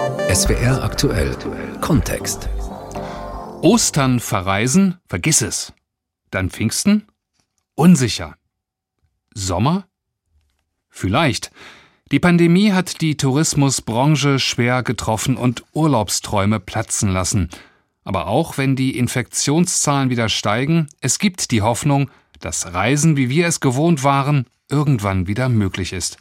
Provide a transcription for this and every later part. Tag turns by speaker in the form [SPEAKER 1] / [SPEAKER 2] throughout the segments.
[SPEAKER 1] SWR aktuell Kontext.
[SPEAKER 2] Ostern verreisen, vergiss es. Dann Pfingsten? Unsicher. Sommer? Vielleicht. Die Pandemie hat die Tourismusbranche schwer getroffen und Urlaubsträume platzen lassen. Aber auch wenn die Infektionszahlen wieder steigen, es gibt die Hoffnung, dass Reisen, wie wir es gewohnt waren, irgendwann wieder möglich ist.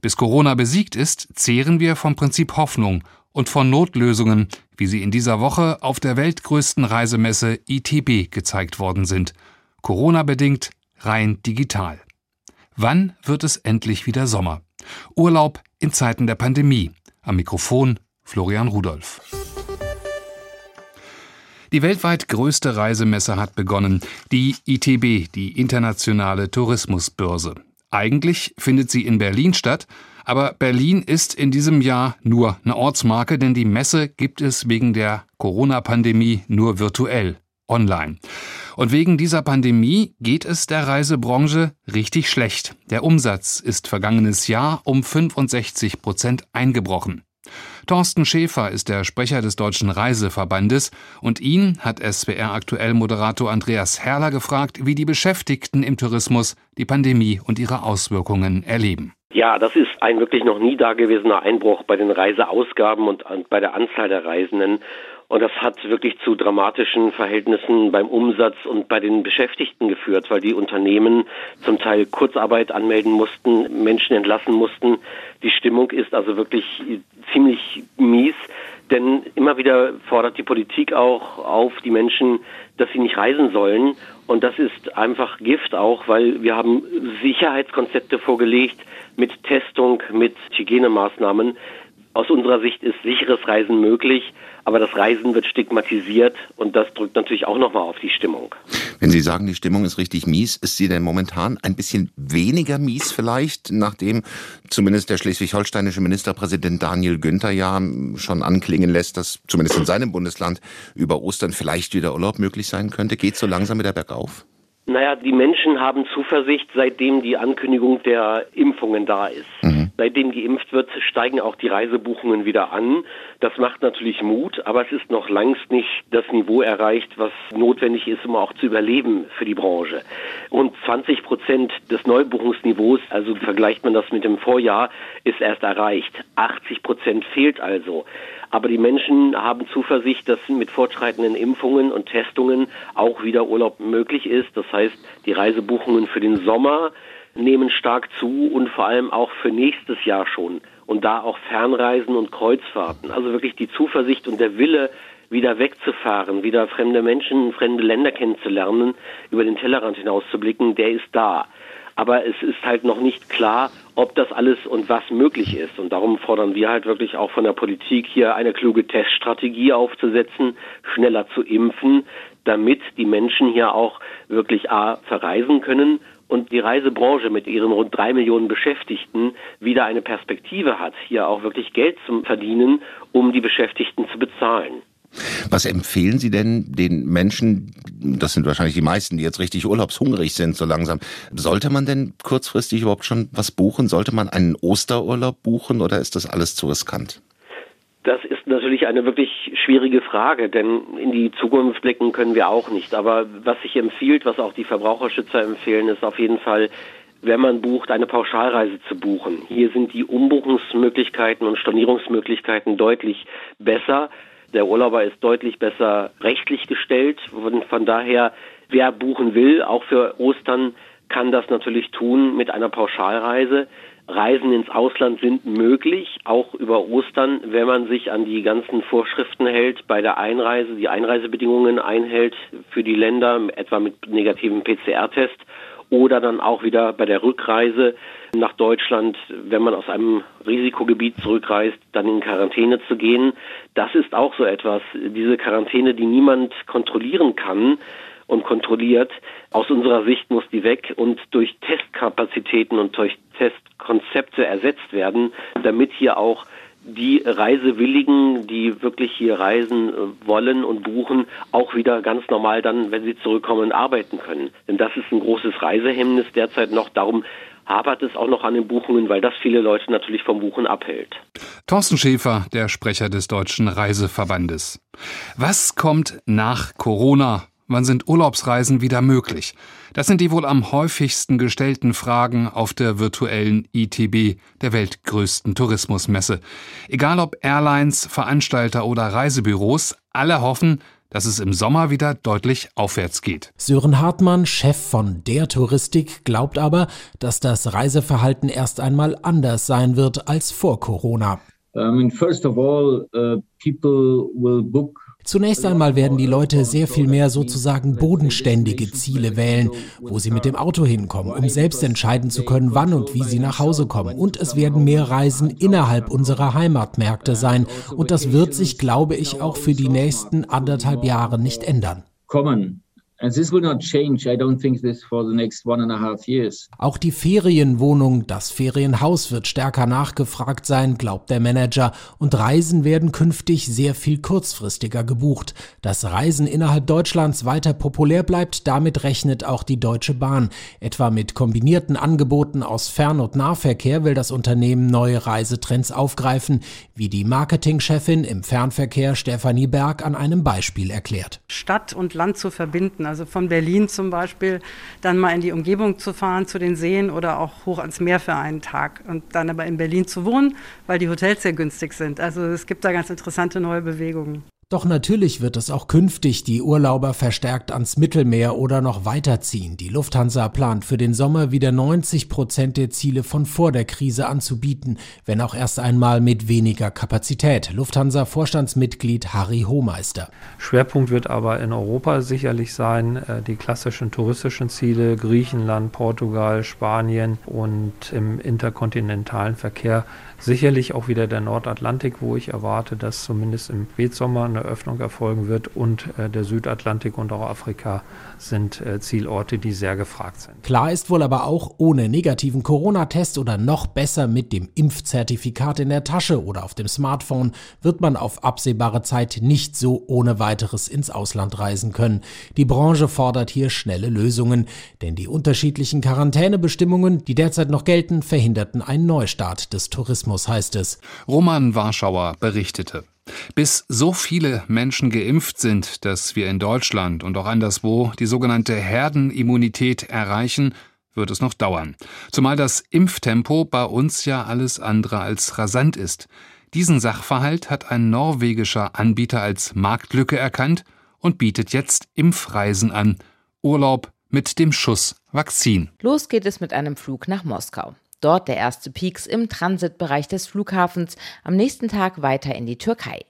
[SPEAKER 2] Bis Corona besiegt ist, zehren wir vom Prinzip Hoffnung und von Notlösungen, wie sie in dieser Woche auf der weltgrößten Reisemesse ITB gezeigt worden sind. Corona bedingt rein digital. Wann wird es endlich wieder Sommer? Urlaub in Zeiten der Pandemie. Am Mikrofon Florian Rudolph. Die weltweit größte Reisemesse hat begonnen, die ITB, die Internationale Tourismusbörse. Eigentlich findet sie in Berlin statt, aber Berlin ist in diesem Jahr nur eine Ortsmarke, denn die Messe gibt es wegen der Corona-Pandemie nur virtuell, online. Und wegen dieser Pandemie geht es der Reisebranche richtig schlecht. Der Umsatz ist vergangenes Jahr um 65 Prozent eingebrochen. Thorsten Schäfer ist der Sprecher des Deutschen Reiseverbandes und ihn hat SWR aktuell Moderator Andreas Herrler gefragt, wie die Beschäftigten im Tourismus die Pandemie und ihre Auswirkungen erleben.
[SPEAKER 3] Ja, das ist ein wirklich noch nie dagewesener Einbruch bei den Reiseausgaben und bei der Anzahl der Reisenden. Und das hat wirklich zu dramatischen Verhältnissen beim Umsatz und bei den Beschäftigten geführt, weil die Unternehmen zum Teil Kurzarbeit anmelden mussten, Menschen entlassen mussten. Die Stimmung ist also wirklich ziemlich mies, denn immer wieder fordert die Politik auch auf die Menschen, dass sie nicht reisen sollen. Und das ist einfach Gift auch, weil wir haben Sicherheitskonzepte vorgelegt mit Testung, mit Hygienemaßnahmen. Aus unserer Sicht ist sicheres Reisen möglich, aber das Reisen wird stigmatisiert und das drückt natürlich auch nochmal auf die Stimmung.
[SPEAKER 4] Wenn Sie sagen, die Stimmung ist richtig mies, ist sie denn momentan ein bisschen weniger mies vielleicht, nachdem zumindest der schleswig-holsteinische Ministerpräsident Daniel Günther ja schon anklingen lässt, dass zumindest in seinem Bundesland über Ostern vielleicht wieder Urlaub möglich sein könnte? Geht so langsam wieder bergauf?
[SPEAKER 3] Naja, die Menschen haben Zuversicht, seitdem die Ankündigung der Impfungen da ist. Mhm. Seitdem geimpft wird, steigen auch die Reisebuchungen wieder an. Das macht natürlich Mut, aber es ist noch längst nicht das Niveau erreicht, was notwendig ist, um auch zu überleben für die Branche. Und 20 Prozent des Neubuchungsniveaus, also vergleicht man das mit dem Vorjahr, ist erst erreicht. 80 Prozent fehlt also. Aber die Menschen haben Zuversicht, dass mit fortschreitenden Impfungen und Testungen auch wieder Urlaub möglich ist. Das heißt, die Reisebuchungen für den Sommer nehmen stark zu und vor allem auch für nächstes Jahr schon. Und da auch Fernreisen und Kreuzfahrten. Also wirklich die Zuversicht und der Wille, wieder wegzufahren, wieder fremde Menschen, fremde Länder kennenzulernen, über den Tellerrand hinaus zu blicken, der ist da. Aber es ist halt noch nicht klar, ob das alles und was möglich ist. Und darum fordern wir halt wirklich auch von der Politik hier eine kluge Teststrategie aufzusetzen, schneller zu impfen, damit die Menschen hier auch wirklich A verreisen können und die Reisebranche mit ihren rund drei Millionen Beschäftigten wieder eine Perspektive hat, hier auch wirklich Geld zu verdienen, um die Beschäftigten zu bezahlen.
[SPEAKER 4] Was empfehlen Sie denn den Menschen, das sind wahrscheinlich die meisten, die jetzt richtig urlaubshungrig sind, so langsam, sollte man denn kurzfristig überhaupt schon was buchen? Sollte man einen Osterurlaub buchen oder ist das alles zu riskant?
[SPEAKER 3] Das ist natürlich eine wirklich schwierige Frage, denn in die Zukunft blicken können wir auch nicht. Aber was sich empfiehlt, was auch die Verbraucherschützer empfehlen, ist auf jeden Fall, wenn man bucht, eine Pauschalreise zu buchen. Hier sind die Umbuchungsmöglichkeiten und Stornierungsmöglichkeiten deutlich besser. Der Urlauber ist deutlich besser rechtlich gestellt. Und von daher, wer buchen will, auch für Ostern, kann das natürlich tun mit einer Pauschalreise. Reisen ins Ausland sind möglich, auch über Ostern, wenn man sich an die ganzen Vorschriften hält bei der Einreise, die Einreisebedingungen einhält für die Länder, etwa mit negativem PCR-Test oder dann auch wieder bei der Rückreise nach Deutschland, wenn man aus einem Risikogebiet zurückreist, dann in Quarantäne zu gehen. Das ist auch so etwas, diese Quarantäne, die niemand kontrollieren kann und kontrolliert. Aus unserer Sicht muss die weg und durch Testkapazitäten und durch Testkonzepte ersetzt werden, damit hier auch die Reisewilligen, die wirklich hier reisen äh, wollen und buchen, auch wieder ganz normal dann, wenn sie zurückkommen, arbeiten können. Denn das ist ein großes Reisehemmnis derzeit noch. Darum hapert es auch noch an den Buchungen, weil das viele Leute natürlich vom Buchen abhält.
[SPEAKER 2] Thorsten Schäfer, der Sprecher des Deutschen Reiseverbandes. Was kommt nach Corona? Wann sind Urlaubsreisen wieder möglich? Das sind die wohl am häufigsten gestellten Fragen auf der virtuellen ITB, der weltgrößten Tourismusmesse. Egal ob Airlines, Veranstalter oder Reisebüros, alle hoffen, dass es im Sommer wieder deutlich aufwärts geht.
[SPEAKER 5] Sören Hartmann, Chef von der Touristik, glaubt aber, dass das Reiseverhalten erst einmal anders sein wird als vor Corona. I mean, first of all, uh, people will book Zunächst einmal werden die Leute sehr viel mehr sozusagen bodenständige Ziele wählen, wo sie mit dem Auto hinkommen, um selbst entscheiden zu können, wann und wie sie nach Hause kommen. Und es werden mehr Reisen innerhalb unserer Heimatmärkte sein. Und das wird sich, glaube ich, auch für die nächsten anderthalb Jahre nicht ändern. Kommen. Auch die Ferienwohnung, das Ferienhaus wird stärker nachgefragt sein, glaubt der Manager, und Reisen werden künftig sehr viel kurzfristiger gebucht. Dass Reisen innerhalb Deutschlands weiter populär bleibt, damit rechnet auch die Deutsche Bahn. Etwa mit kombinierten Angeboten aus Fern- und Nahverkehr will das Unternehmen neue Reisetrends aufgreifen, wie die Marketingchefin im Fernverkehr Stefanie Berg an einem Beispiel erklärt.
[SPEAKER 6] Stadt und Land zu verbinden also von Berlin zum Beispiel, dann mal in die Umgebung zu fahren, zu den Seen oder auch hoch ans Meer für einen Tag und dann aber in Berlin zu wohnen, weil die Hotels sehr günstig sind. Also es gibt da ganz interessante neue Bewegungen.
[SPEAKER 5] Doch natürlich wird es auch künftig die Urlauber verstärkt ans Mittelmeer oder noch weiterziehen. Die Lufthansa plant für den Sommer wieder 90 Prozent der Ziele von vor der Krise anzubieten, wenn auch erst einmal mit weniger Kapazität. Lufthansa-Vorstandsmitglied Harry Hohmeister.
[SPEAKER 7] Schwerpunkt wird aber in Europa sicherlich sein, äh, die klassischen touristischen Ziele Griechenland, Portugal, Spanien und im interkontinentalen Verkehr sicherlich auch wieder der Nordatlantik, wo ich erwarte, dass zumindest im Spätsommer eine Öffnung erfolgen wird und äh, der Südatlantik und auch Afrika sind äh, Zielorte, die sehr gefragt sind.
[SPEAKER 5] Klar ist wohl aber auch, ohne negativen Corona-Test oder noch besser mit dem Impfzertifikat in der Tasche oder auf dem Smartphone wird man auf absehbare Zeit nicht so ohne weiteres ins Ausland reisen können. Die Branche fordert hier schnelle Lösungen, denn die unterschiedlichen Quarantänebestimmungen, die derzeit noch gelten, verhinderten einen Neustart des Tourismus, heißt es.
[SPEAKER 2] Roman Warschauer berichtete. Bis so viele Menschen geimpft sind, dass wir in Deutschland und auch anderswo die sogenannte Herdenimmunität erreichen, wird es noch dauern. Zumal das Impftempo bei uns ja alles andere als rasant ist. Diesen Sachverhalt hat ein norwegischer Anbieter als Marktlücke erkannt und bietet jetzt Impfreisen an. Urlaub mit dem Schuss Vakzin.
[SPEAKER 8] Los geht es mit einem Flug nach Moskau. Dort der erste Peaks im Transitbereich des Flughafens, am nächsten Tag weiter in die Türkei.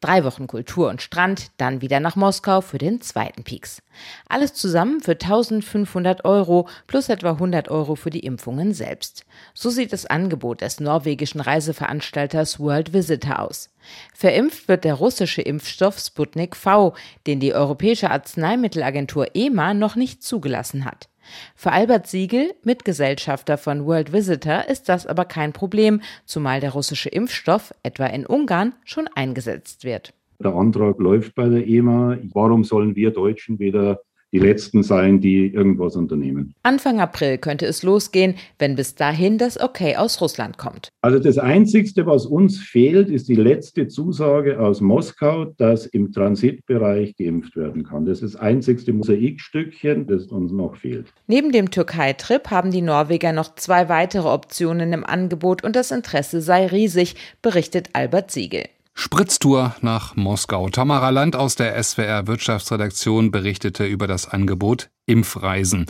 [SPEAKER 8] Drei Wochen Kultur und Strand, dann wieder nach Moskau für den zweiten Peaks. Alles zusammen für 1500 Euro plus etwa 100 Euro für die Impfungen selbst. So sieht das Angebot des norwegischen Reiseveranstalters World Visitor aus. Verimpft wird der russische Impfstoff Sputnik V, den die Europäische Arzneimittelagentur EMA noch nicht zugelassen hat. Für Albert Siegel, Mitgesellschafter von World Visitor, ist das aber kein Problem, zumal der russische Impfstoff, etwa in Ungarn, schon eingesetzt wird.
[SPEAKER 9] Der Antrag läuft bei der EMA. Warum sollen wir Deutschen weder die Letzten sein, die irgendwas unternehmen.
[SPEAKER 8] Anfang April könnte es losgehen, wenn bis dahin das Okay aus Russland kommt.
[SPEAKER 9] Also das Einzige, was uns fehlt, ist die letzte Zusage aus Moskau, dass im Transitbereich geimpft werden kann. Das ist das einzigste Mosaikstückchen, das uns noch fehlt.
[SPEAKER 8] Neben dem Türkei-Trip haben die Norweger noch zwei weitere Optionen im Angebot und das Interesse sei riesig, berichtet Albert Siegel.
[SPEAKER 2] Spritztour nach Moskau. Tamara Land aus der SWR Wirtschaftsredaktion berichtete über das Angebot Impfreisen.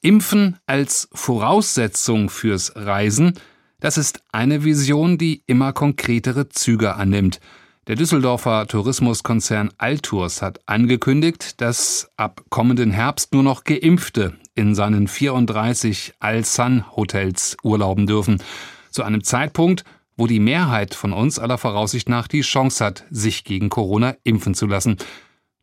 [SPEAKER 2] Impfen als Voraussetzung fürs Reisen, das ist eine Vision, die immer konkretere Züge annimmt. Der Düsseldorfer Tourismuskonzern Altours hat angekündigt, dass ab kommenden Herbst nur noch Geimpfte in seinen 34 Al-Sun-Hotels urlauben dürfen. Zu einem Zeitpunkt, wo die Mehrheit von uns aller Voraussicht nach die Chance hat, sich gegen Corona impfen zu lassen.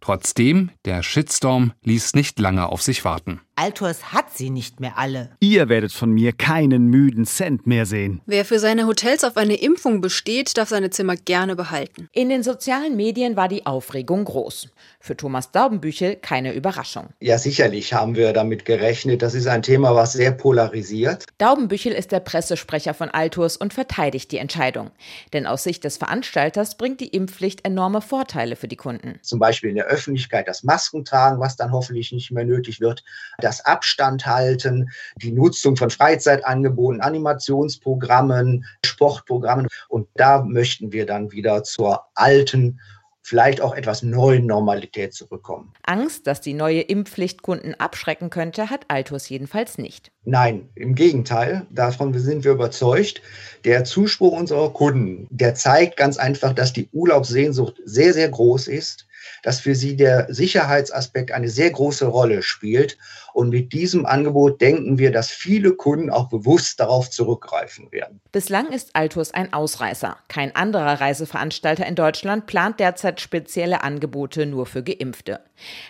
[SPEAKER 2] Trotzdem, der Shitstorm ließ nicht lange auf sich warten.
[SPEAKER 10] Altos hat sie nicht mehr alle.
[SPEAKER 11] Ihr werdet von mir keinen müden Cent mehr sehen.
[SPEAKER 12] Wer für seine Hotels auf eine Impfung besteht, darf seine Zimmer gerne behalten.
[SPEAKER 8] In den sozialen Medien war die Aufregung groß. Für Thomas Daubenbüchel keine Überraschung.
[SPEAKER 13] Ja, sicherlich haben wir damit gerechnet. Das ist ein Thema, was sehr polarisiert.
[SPEAKER 8] Daubenbüchel ist der Pressesprecher von Altus und verteidigt die Entscheidung. Denn aus Sicht des Veranstalters bringt die Impfpflicht enorme Vorteile für die Kunden.
[SPEAKER 13] Zum Beispiel in der Öffentlichkeit das Masken tragen, was dann hoffentlich nicht mehr nötig wird das Abstand halten, die Nutzung von Freizeitangeboten, Animationsprogrammen, Sportprogrammen. Und da möchten wir dann wieder zur alten vielleicht auch etwas neuen Normalität zurückkommen.
[SPEAKER 8] Angst, dass die neue Impfpflicht Kunden abschrecken könnte, hat Altus jedenfalls nicht.
[SPEAKER 13] Nein, im Gegenteil, davon sind wir überzeugt. Der Zuspruch unserer Kunden, der zeigt ganz einfach, dass die Urlaubssehnsucht sehr, sehr groß ist dass für sie der Sicherheitsaspekt eine sehr große Rolle spielt. Und mit diesem Angebot denken wir, dass viele Kunden auch bewusst darauf zurückgreifen werden.
[SPEAKER 8] Bislang ist Altus ein Ausreißer. Kein anderer Reiseveranstalter in Deutschland plant derzeit spezielle Angebote nur für Geimpfte.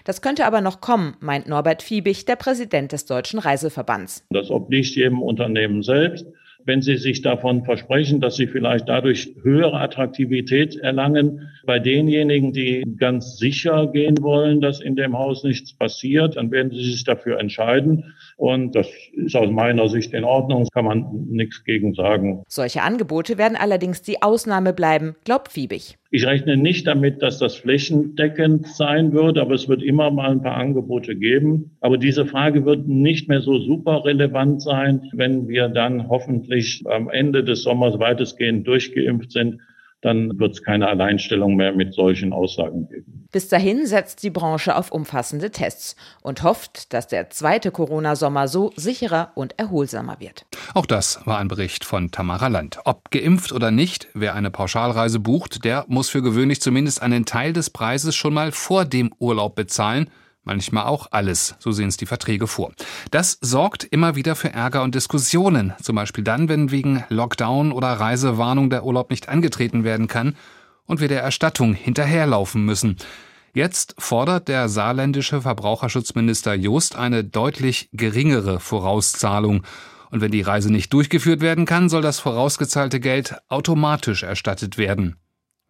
[SPEAKER 8] Das könnte aber noch kommen, meint Norbert Fiebig, der Präsident des Deutschen Reiseverbands.
[SPEAKER 14] Das obliegt jedem Unternehmen selbst wenn Sie sich davon versprechen, dass Sie vielleicht dadurch höhere Attraktivität erlangen bei denjenigen, die ganz sicher gehen wollen, dass in dem Haus nichts passiert, dann werden Sie sich dafür entscheiden. Und das ist aus meiner Sicht in Ordnung, kann man nichts gegen sagen.
[SPEAKER 8] Solche Angebote werden allerdings die Ausnahme bleiben, glaubt Fiebig.
[SPEAKER 14] Ich rechne nicht damit, dass das flächendeckend sein wird, aber es wird immer mal ein paar Angebote geben. Aber diese Frage wird nicht mehr so super relevant sein, wenn wir dann hoffentlich am Ende des Sommers weitestgehend durchgeimpft sind dann wird es keine Alleinstellung mehr mit solchen Aussagen geben.
[SPEAKER 8] Bis dahin setzt die Branche auf umfassende Tests und hofft, dass der zweite Corona-Sommer so sicherer und erholsamer wird.
[SPEAKER 2] Auch das war ein Bericht von Tamara Land. Ob geimpft oder nicht, wer eine Pauschalreise bucht, der muss für gewöhnlich zumindest einen Teil des Preises schon mal vor dem Urlaub bezahlen manchmal auch alles, so sehen es die Verträge vor. Das sorgt immer wieder für Ärger und Diskussionen, zum Beispiel dann, wenn wegen Lockdown oder Reisewarnung der Urlaub nicht angetreten werden kann und wir der Erstattung hinterherlaufen müssen. Jetzt fordert der saarländische Verbraucherschutzminister Just eine deutlich geringere Vorauszahlung. Und wenn die Reise nicht durchgeführt werden kann, soll das vorausgezahlte Geld automatisch erstattet werden.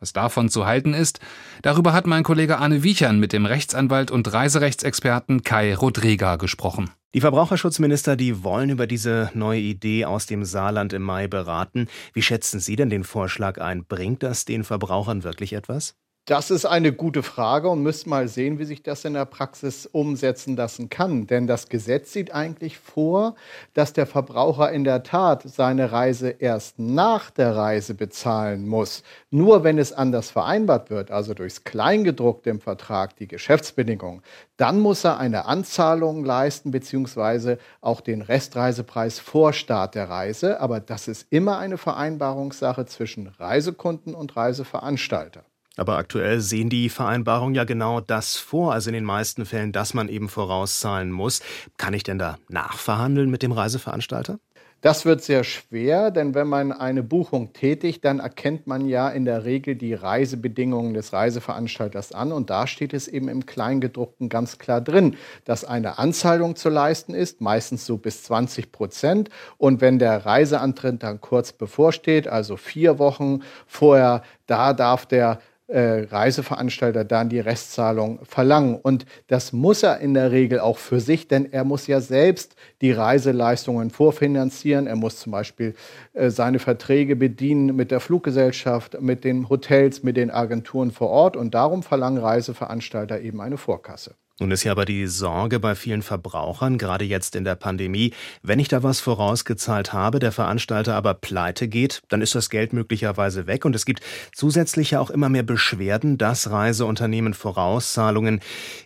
[SPEAKER 2] Was davon zu halten ist, darüber hat mein Kollege Arne Wiechern mit dem Rechtsanwalt und Reiserechtsexperten Kai Rodrega gesprochen.
[SPEAKER 15] Die Verbraucherschutzminister, die wollen über diese neue Idee aus dem Saarland im Mai beraten. Wie schätzen Sie denn den Vorschlag ein? Bringt das den Verbrauchern wirklich etwas?
[SPEAKER 16] Das ist eine gute Frage und müssen mal sehen, wie sich das in der Praxis umsetzen lassen kann. Denn das Gesetz sieht eigentlich vor, dass der Verbraucher in der Tat seine Reise erst nach der Reise bezahlen muss. Nur wenn es anders vereinbart wird, also durchs Kleingedruckte im Vertrag, die Geschäftsbedingungen, dann muss er eine Anzahlung leisten beziehungsweise auch den Restreisepreis vor Start der Reise. Aber das ist immer eine Vereinbarungssache zwischen Reisekunden und Reiseveranstalter.
[SPEAKER 15] Aber aktuell sehen die Vereinbarungen ja genau das vor, also in den meisten Fällen, dass man eben vorauszahlen muss. Kann ich denn da nachverhandeln mit dem Reiseveranstalter?
[SPEAKER 16] Das wird sehr schwer, denn wenn man eine Buchung tätigt, dann erkennt man ja in der Regel die Reisebedingungen des Reiseveranstalters an. Und da steht es eben im Kleingedruckten ganz klar drin, dass eine Anzahlung zu leisten ist, meistens so bis 20 Prozent. Und wenn der Reiseantritt dann kurz bevorsteht, also vier Wochen vorher, da darf der äh, Reiseveranstalter dann die Restzahlung verlangen. Und das muss er in der Regel auch für sich, denn er muss ja selbst die Reiseleistungen vorfinanzieren. Er muss zum Beispiel äh, seine Verträge bedienen mit der Fluggesellschaft, mit den Hotels, mit den Agenturen vor Ort. Und darum verlangen Reiseveranstalter eben eine Vorkasse.
[SPEAKER 15] Nun ist ja aber die Sorge bei vielen Verbrauchern, gerade jetzt in der Pandemie, wenn ich da was vorausgezahlt habe, der Veranstalter aber pleite geht, dann ist das Geld möglicherweise weg und es gibt zusätzlich ja auch immer mehr Beschwerden, dass Reiseunternehmen Vorauszahlungen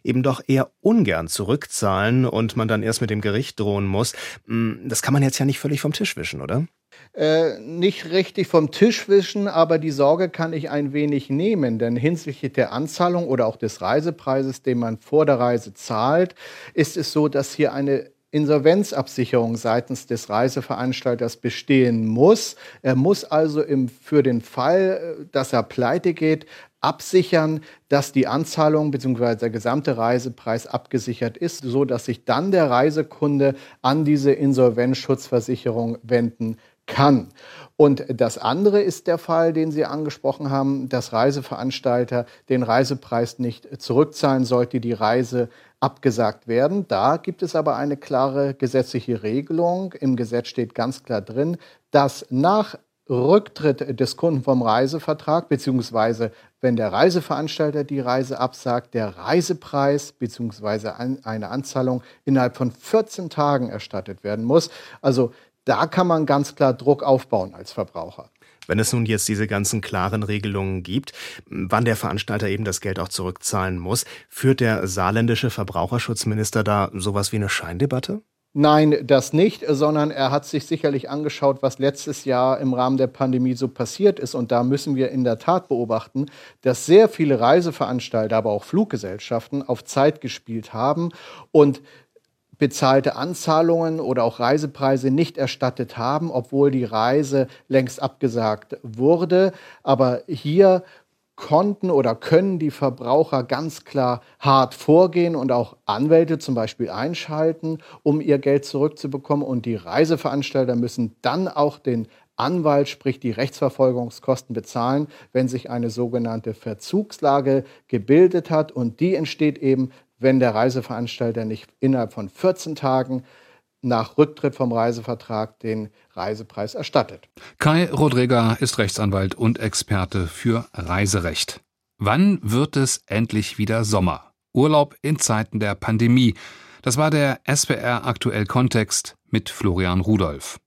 [SPEAKER 15] eben doch eher ungern zurückzahlen und man dann erst mit dem Gericht drohen muss. Hm, das kann man jetzt ja nicht völlig vom Tisch wischen, oder?
[SPEAKER 16] Äh, nicht richtig vom Tisch wischen, aber die Sorge kann ich ein wenig nehmen, denn hinsichtlich der Anzahlung oder auch des Reisepreises, den man vor der Reise zahlt, ist es so, dass hier eine Insolvenzabsicherung seitens des Reiseveranstalters bestehen muss. Er muss also im, für den Fall, äh, dass er pleite geht, absichern, dass die Anzahlung bzw. der gesamte Reisepreis abgesichert ist, so dass sich dann der Reisekunde an diese Insolvenzschutzversicherung wenden kann. Und das andere ist der Fall, den Sie angesprochen haben, dass Reiseveranstalter den Reisepreis nicht zurückzahlen sollte, die Reise abgesagt werden. Da gibt es aber eine klare gesetzliche Regelung. Im Gesetz steht ganz klar drin, dass nach Rücktritt des Kunden vom Reisevertrag, beziehungsweise wenn der Reiseveranstalter die Reise absagt, der Reisepreis beziehungsweise eine Anzahlung innerhalb von 14 Tagen erstattet werden muss. Also da kann man ganz klar Druck aufbauen als Verbraucher.
[SPEAKER 15] Wenn es nun jetzt diese ganzen klaren Regelungen gibt, wann der Veranstalter eben das Geld auch zurückzahlen muss, führt der saarländische Verbraucherschutzminister da sowas wie eine Scheindebatte?
[SPEAKER 16] Nein, das nicht, sondern er hat sich sicherlich angeschaut, was letztes Jahr im Rahmen der Pandemie so passiert ist. Und da müssen wir in der Tat beobachten, dass sehr viele Reiseveranstalter, aber auch Fluggesellschaften auf Zeit gespielt haben und bezahlte Anzahlungen oder auch Reisepreise nicht erstattet haben, obwohl die Reise längst abgesagt wurde. Aber hier konnten oder können die Verbraucher ganz klar hart vorgehen und auch Anwälte zum Beispiel einschalten, um ihr Geld zurückzubekommen. Und die Reiseveranstalter müssen dann auch den Anwalt, sprich die Rechtsverfolgungskosten bezahlen, wenn sich eine sogenannte Verzugslage gebildet hat. Und die entsteht eben, wenn der Reiseveranstalter nicht innerhalb von 14 Tagen nach Rücktritt vom Reisevertrag den Reisepreis erstattet.
[SPEAKER 2] Kai Rodrega ist Rechtsanwalt und Experte für Reiserecht. Wann wird es endlich wieder Sommer? Urlaub in Zeiten der Pandemie. Das war der SWR aktuell Kontext mit Florian Rudolph.